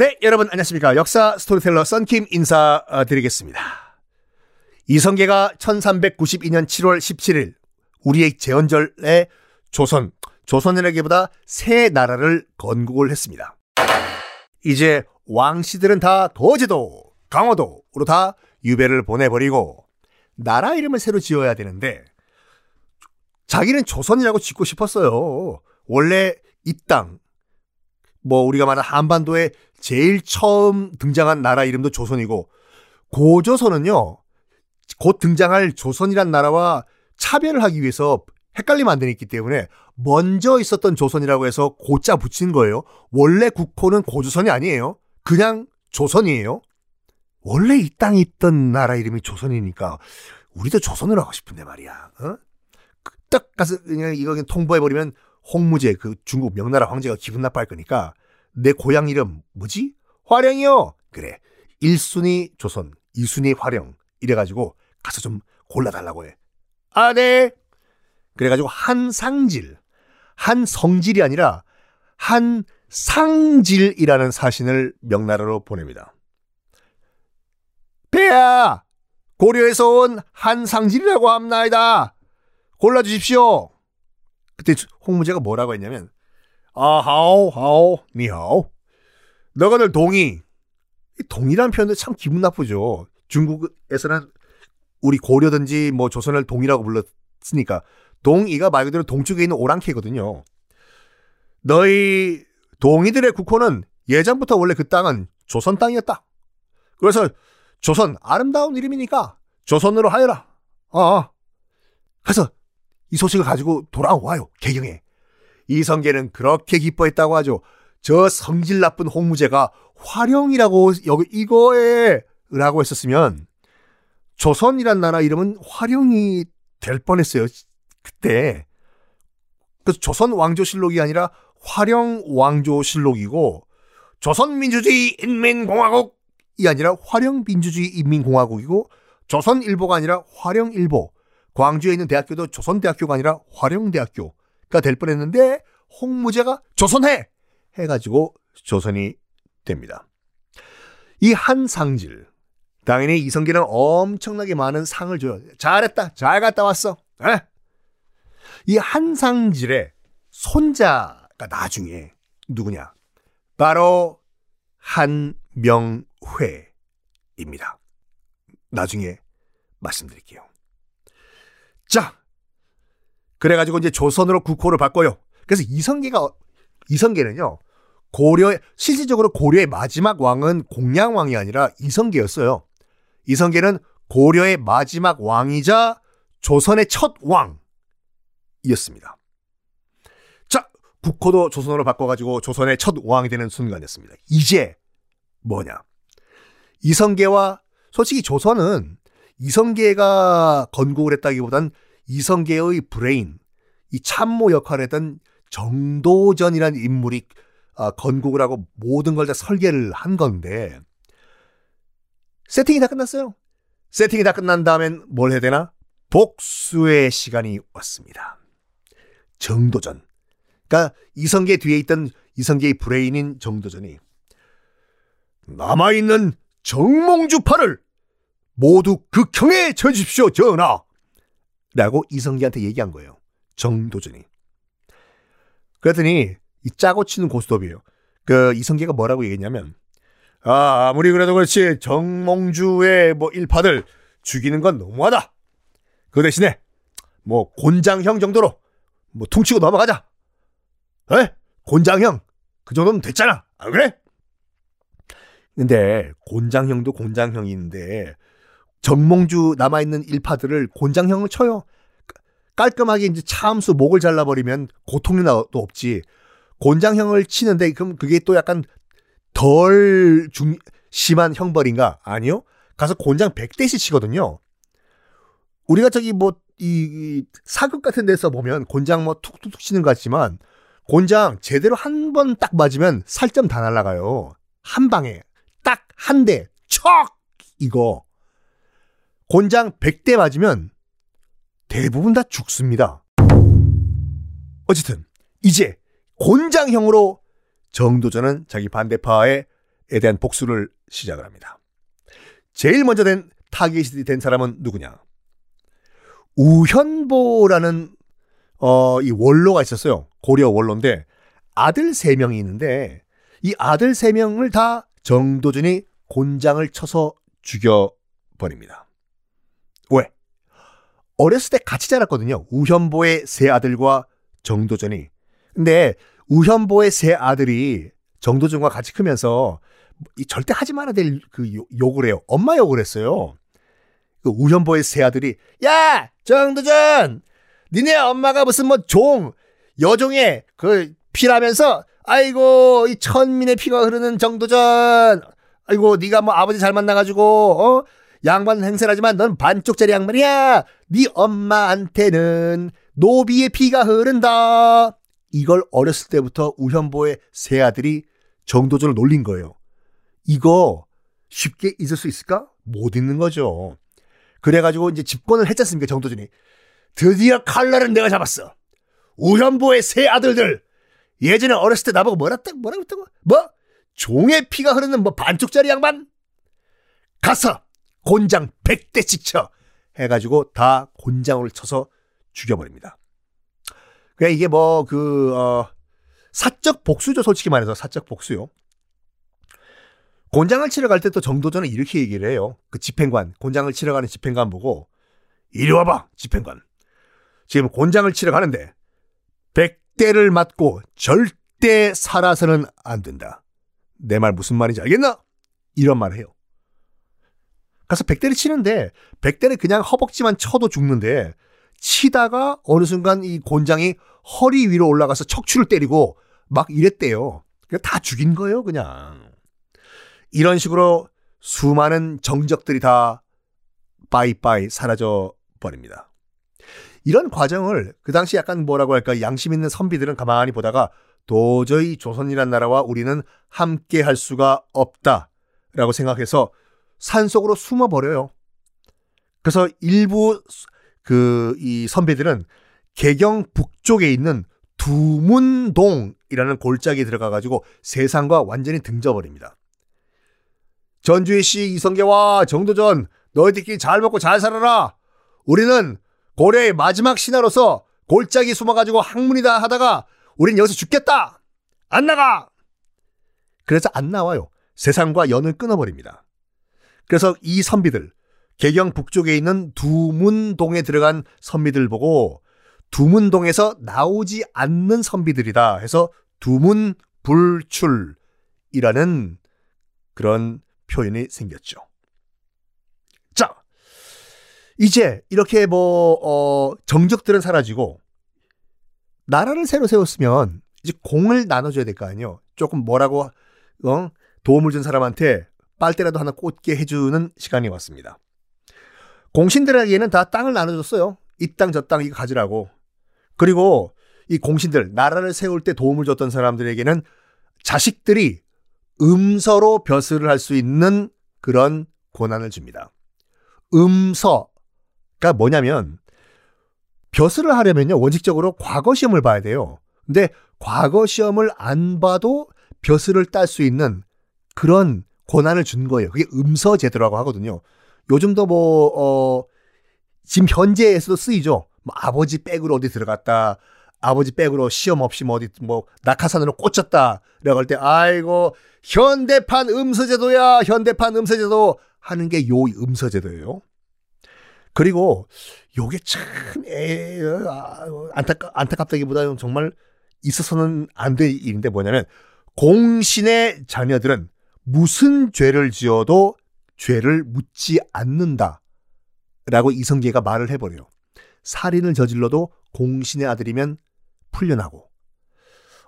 네, 여러분 안녕하십니까. 역사 스토리텔러 썬킴 인사드리겠습니다. 이성계가 1392년 7월 17일 우리의 제헌절에 조선, 조선이라기보다 새 나라를 건국을 했습니다. 이제 왕씨들은 다 도제도, 강화도로 다 유배를 보내버리고 나라 이름을 새로 지어야 되는데 자기는 조선이라고 짓고 싶었어요. 원래 이 땅, 뭐 우리가 말하는 한반도에 제일 처음 등장한 나라 이름도 조선이고 고조선은요 곧 등장할 조선이란 나라와 차별을 하기 위해서 헷갈리면 안 되기 때문에 먼저 있었던 조선이라고 해서 고자 붙인 거예요. 원래 국호는 고조선이 아니에요. 그냥 조선이에요. 원래 이 땅에 있던 나라 이름이 조선이니까 우리도 조선으로 하고 싶은데 말이야. 어? 딱 가서 그냥 이거 그냥 통보해버리면 홍무제 그 중국 명나라 황제가 기분 나빠할 거니까 내 고향 이름 뭐지? 화령이요. 그래. 1순위 조선, 2순위 화령 이래가지고 가서 좀 골라달라고 해. 아, 네. 그래가지고 한상질, 한성질이 아니라 한상질이라는 사신을 명나라로 보냅니다. 배야! 고려에서 온 한상질이라고 합나이다. 골라주십시오. 그때 홍무제가 뭐라고 했냐면 아하오 하오 니하오 너가 늘 동이 동이라는 표현도 참 기분 나쁘죠. 중국에서는 우리 고려든지 뭐 조선을 동이라고 불렀으니까 동이가 말 그대로 동쪽에 있는 오랑캐거든요. 너희 동이들의 국호는 예전부터 원래 그 땅은 조선 땅이었다. 그래서 조선 아름다운 이름이니까 조선으로 하여라. 어. 그래서 이 소식을 가지고 돌아와요. 개경에. 이성계는 그렇게 기뻐했다고 하죠. 저 성질 나쁜 홍무제가 화령이라고 여기 이거에 라고 했었으면 조선이란 나라 이름은 화령이 될 뻔했어요. 그때. 그래서 조선 왕조실록이 아니라 화령 왕조실록이고 조선민주주의 인민공화국이 아니라 화령 민주주의 인민공화국이고 조선일보가 아니라 화령일보 광주에 있는 대학교도 조선대학교가 아니라 화령대학교가 될 뻔했는데 홍무제가 조선해 해가지고 조선이 됩니다. 이 한상질 당연히 이성계는 엄청나게 많은 상을 줘요. 잘했다, 잘 갔다 왔어. 에? 이 한상질의 손자가 나중에 누구냐? 바로 한명회입니다. 나중에 말씀드릴게요. 자, 그래가지고 이제 조선으로 국호를 바꿔요. 그래서 이성계가 이성계는요 고려 실질적으로 고려의 마지막 왕은 공양왕이 아니라 이성계였어요. 이성계는 고려의 마지막 왕이자 조선의 첫 왕이었습니다. 자, 국호도 조선으로 바꿔가지고 조선의 첫 왕이 되는 순간이었습니다. 이제 뭐냐? 이성계와 솔직히 조선은 이성계가 건국을 했다기보단 이성계의 브레인, 이 참모 역할을 했던 정도전이라는 인물이 아, 건국을 하고 모든 걸 다 설계를 한 건데 세팅이 다 끝났어요. 세팅이 다 끝난 다음엔 뭘 해야 되나? 복수의 시간이 왔습니다. 정도전. 그러니까 이성계 뒤에 있던 이성계의 브레인인 정도전이 남아있는 정몽주파를 모두 극형에 쳐주십시오, 전하! 라고 이성계한테 얘기한 거예요. 정도전이. 그랬더니 이 짜고 치는 고스톱이에요. 그 이성계가 뭐라고 얘기했냐면 아, 아무리 그래도 그렇지 정몽주의 뭐 일파들 죽이는 건 너무하다. 그 대신에 뭐 곤장형 정도로 뭐 퉁치고 넘어가자. 에? 곤장형 그 정도면 됐잖아. 안 그래? 근데 곤장형도 곤장형인데 정몽주 남아있는 일파들을 곤장형을 쳐요. 깔끔하게 이제 차함수 목을 잘라버리면 고통이 나도 없지. 곤장형을 치는데 그럼 그게 또 약간 덜 중, 심한 형벌인가? 아니요. 가서 곤장 100대씩 치거든요. 우리가 저기 뭐, 이, 이 사극 같은 데서 보면 곤장 뭐 툭툭툭 치는 것 같지만 곤장 제대로 한 번 딱 맞으면 살점 다 날라가요. 한 방에. 딱 한 대. 척! 이거. 곤장 100대 맞으면 대부분 다 죽습니다. 어쨌든 이제 곤장형으로 정도전은 자기 반대파의 대한 복수를 시작을 합니다. 제일 먼저 된 타깃이 된 사람은 누구냐? 우현보라는 어, 이 원로가 있었어요. 고려 원로인데 아들 세 명이 있는데 이 아들 세 명을 다 정도준이 곤장을 쳐서 죽여 버립니다. 왜? 어렸을 때 같이 자랐거든요. 우현보의 세 아들과 정도전이. 근데 우현보의 세 아들이 정도전과 같이 크면서 절대 하지 말아야 될 그 욕을 해요. 엄마 욕을 했어요. 그 우현보의 세 아들이 야 정도전 니네 엄마가 무슨 뭐 종 여종의 그 피라면서 아이고 이 천민의 피가 흐르는 정도전 아이고 네가 뭐 아버지 잘 만나가지고 어 양반 행세라지만 넌 반쪽짜리 양반이야 네 엄마한테는 노비의 피가 흐른다 이걸 어렸을 때부터 우현보의 세 아들이 정도전을 놀린 거예요 이거 쉽게 잊을 수 있을까? 못 잊는 거죠 그래가지고 이제 집권을 했지 않습니까 정도전이 드디어 칼날은 내가 잡았어 우현보의 세 아들들 예전에 어렸을 때 나보고 뭐라 딱 뭐라고 했다고? 뭐? 종의 피가 흐르는 뭐 반쪽짜리 양반? 가서 곤장 100대씩 쳐 해가지고 다 곤장을 쳐서 죽여버립니다. 그러니까 이게 뭐 그 어, 사적 복수죠 솔직히 말해서 사적 복수요. 곤장을 치러 갈 때 또 정도전은 이렇게 얘기를 해요. 그 집행관 곤장을 치러 가는 집행관 보고 이리 와봐 집행관. 지금 곤장을 치러 가는데 100대를 맞고 절대 살아서는 안 된다. 내 말 무슨 말인지 알겠나? 이런 말을 해요. 가서 100대를 치는데 100대를 그냥 허벅지만 쳐도 죽는데 치다가 어느 순간 이 곤장이 허리 위로 올라가서 척추를 때리고 막 이랬대요. 다 죽인 거예요, 그냥. 이런 식으로 수많은 정적들이 다 빠이빠이 사라져 버립니다. 이런 과정을 그 당시 약간 뭐라고 할까 양심 있는 선비들은 가만히 보다가 도저히 조선이란 나라와 우리는 함께 할 수가 없다라고 생각해서 산속으로 숨어 버려요. 그래서 일부 그 이 선비들은 개경 북쪽에 있는 두문동이라는 골짜기에 들어가 가지고 세상과 완전히 등져 버립니다. 전주희 씨, 이성계와 정도전 너희들끼리 잘 먹고 잘 살아라. 우리는 고려의 마지막 신하로서 골짜기 숨어가지고 학문이다 하다가 우린 여기서 죽겠다! 안 나가! 그래서 안 나와요. 세상과 연을 끊어버립니다. 그래서 이 선비들, 개경 북쪽에 있는 두문동에 들어간 선비들 보고 두문동에서 나오지 않는 선비들이다 해서 두문불출이라는 그런 표현이 생겼죠. 이제 이렇게 뭐, 어, 정적들은 사라지고, 나라를 새로 세웠으면, 이제 공을 나눠줘야 될 거 아니에요. 조금 뭐라고, 어? 도움을 준 사람한테 빨대라도 하나 꽂게 해주는 시간이 왔습니다. 공신들에게는 다 땅을 나눠줬어요. 이 땅, 저 땅 이거 가지라고. 그리고 이 공신들, 나라를 세울 때 도움을 줬던 사람들에게는 자식들이 음서로 벼슬을 할 수 있는 그런 권한을 줍니다. 음서, 그러니까 뭐냐면 벼슬을 하려면요 원칙적으로 과거 시험을 봐야 돼요. 근데 과거 시험을 안 봐도 벼슬을 딸 수 있는 그런 권한을 준 거예요. 그게 음서 제도라고 하거든요. 요즘도 뭐, 어, 지금 현재에서도 쓰이죠. 뭐 아버지 백으로 어디 들어갔다. 아버지 백으로 시험 없이 뭐 어디 뭐 낙하산으로 꽂혔다. 라고 할 때, 아이고, 현대판 음서 제도야, 현대판 음서 제도 하는 게 요 음서 제도예요. 그리고 요게 참 에, 아, 안타깝, 안타깝다기보다는 정말 있어서는 안 될 일인데 뭐냐면 공신의 자녀들은 무슨 죄를 지어도 죄를 묻지 않는다. 라고 이성계가 말을 해버려요. 살인을 저질러도 공신의 아들이면 풀려나고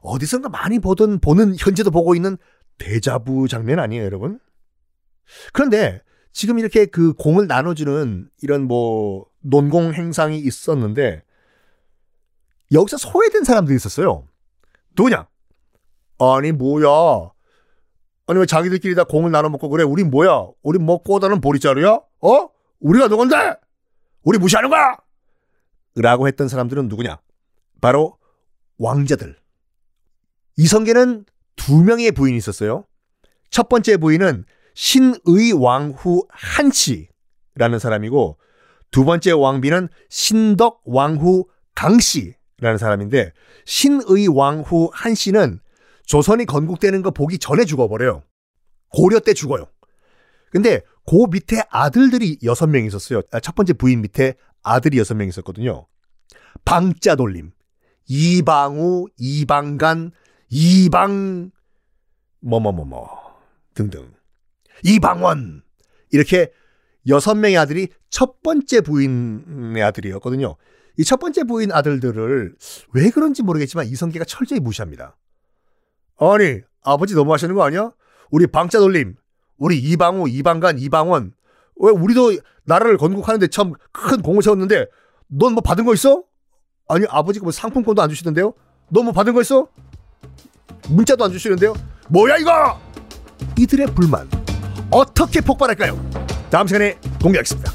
어디선가 많이 보던 보는 현재도 보고 있는 대자부 장면 아니에요, 여러분? 그런데 지금 이렇게 그 공을 나눠주는 이런 뭐 논공 행상이 있었는데 여기서 소외된 사람들이 있었어요. 누구냐? 아니 뭐야? 아니 왜 자기들끼리 다 공을 나눠 먹고 그래? 우리 뭐야? 우리 뭐 꼬다는 보리자루야? 어? 우리가 누군데? 우리 무시하는 거야? 라고 했던 사람들은 누구냐? 바로 왕자들. 이성계는 두 명의 부인이 있었어요. 첫 번째 부인은 신의 왕후 한씨라는 사람이고 두 번째 왕비는 신덕 왕후 강씨라는 사람인데 신의 왕후 한씨는 조선이 건국되는 거 보기 전에 죽어버려요. 고려 때 죽어요. 근데 그 밑에 아들들이 여섯 명 있었어요. 아, 첫 번째 부인 밑에 아들이 여섯 명 있었거든요. 방자 돌림, 이방우, 이방간, 이방 뭐뭐뭐뭐 등등. 이방원 이렇게 여섯 명의 아들이 첫 번째 부인의 아들이었거든요. 이 첫 번째 부인 아들들을 왜 그런지 모르겠지만 이성계가 철저히 무시합니다. 아니 아버지 너무하시는 거 아니야? 우리 방자 돌림, 우리 이방우, 이방간, 이방원 왜 우리도 나라를 건국하는데 참 큰 공을 세웠는데 넌 뭐 받은 거 있어? 아니 아버지가 뭐 상품권도 안 주시던데요? 너 뭐 받은 거 있어? 문자도 안 주시는데요? 뭐야 이거? 이들의 불만 어떻게 폭발할까요? 다음 시간에 공개하겠습니다.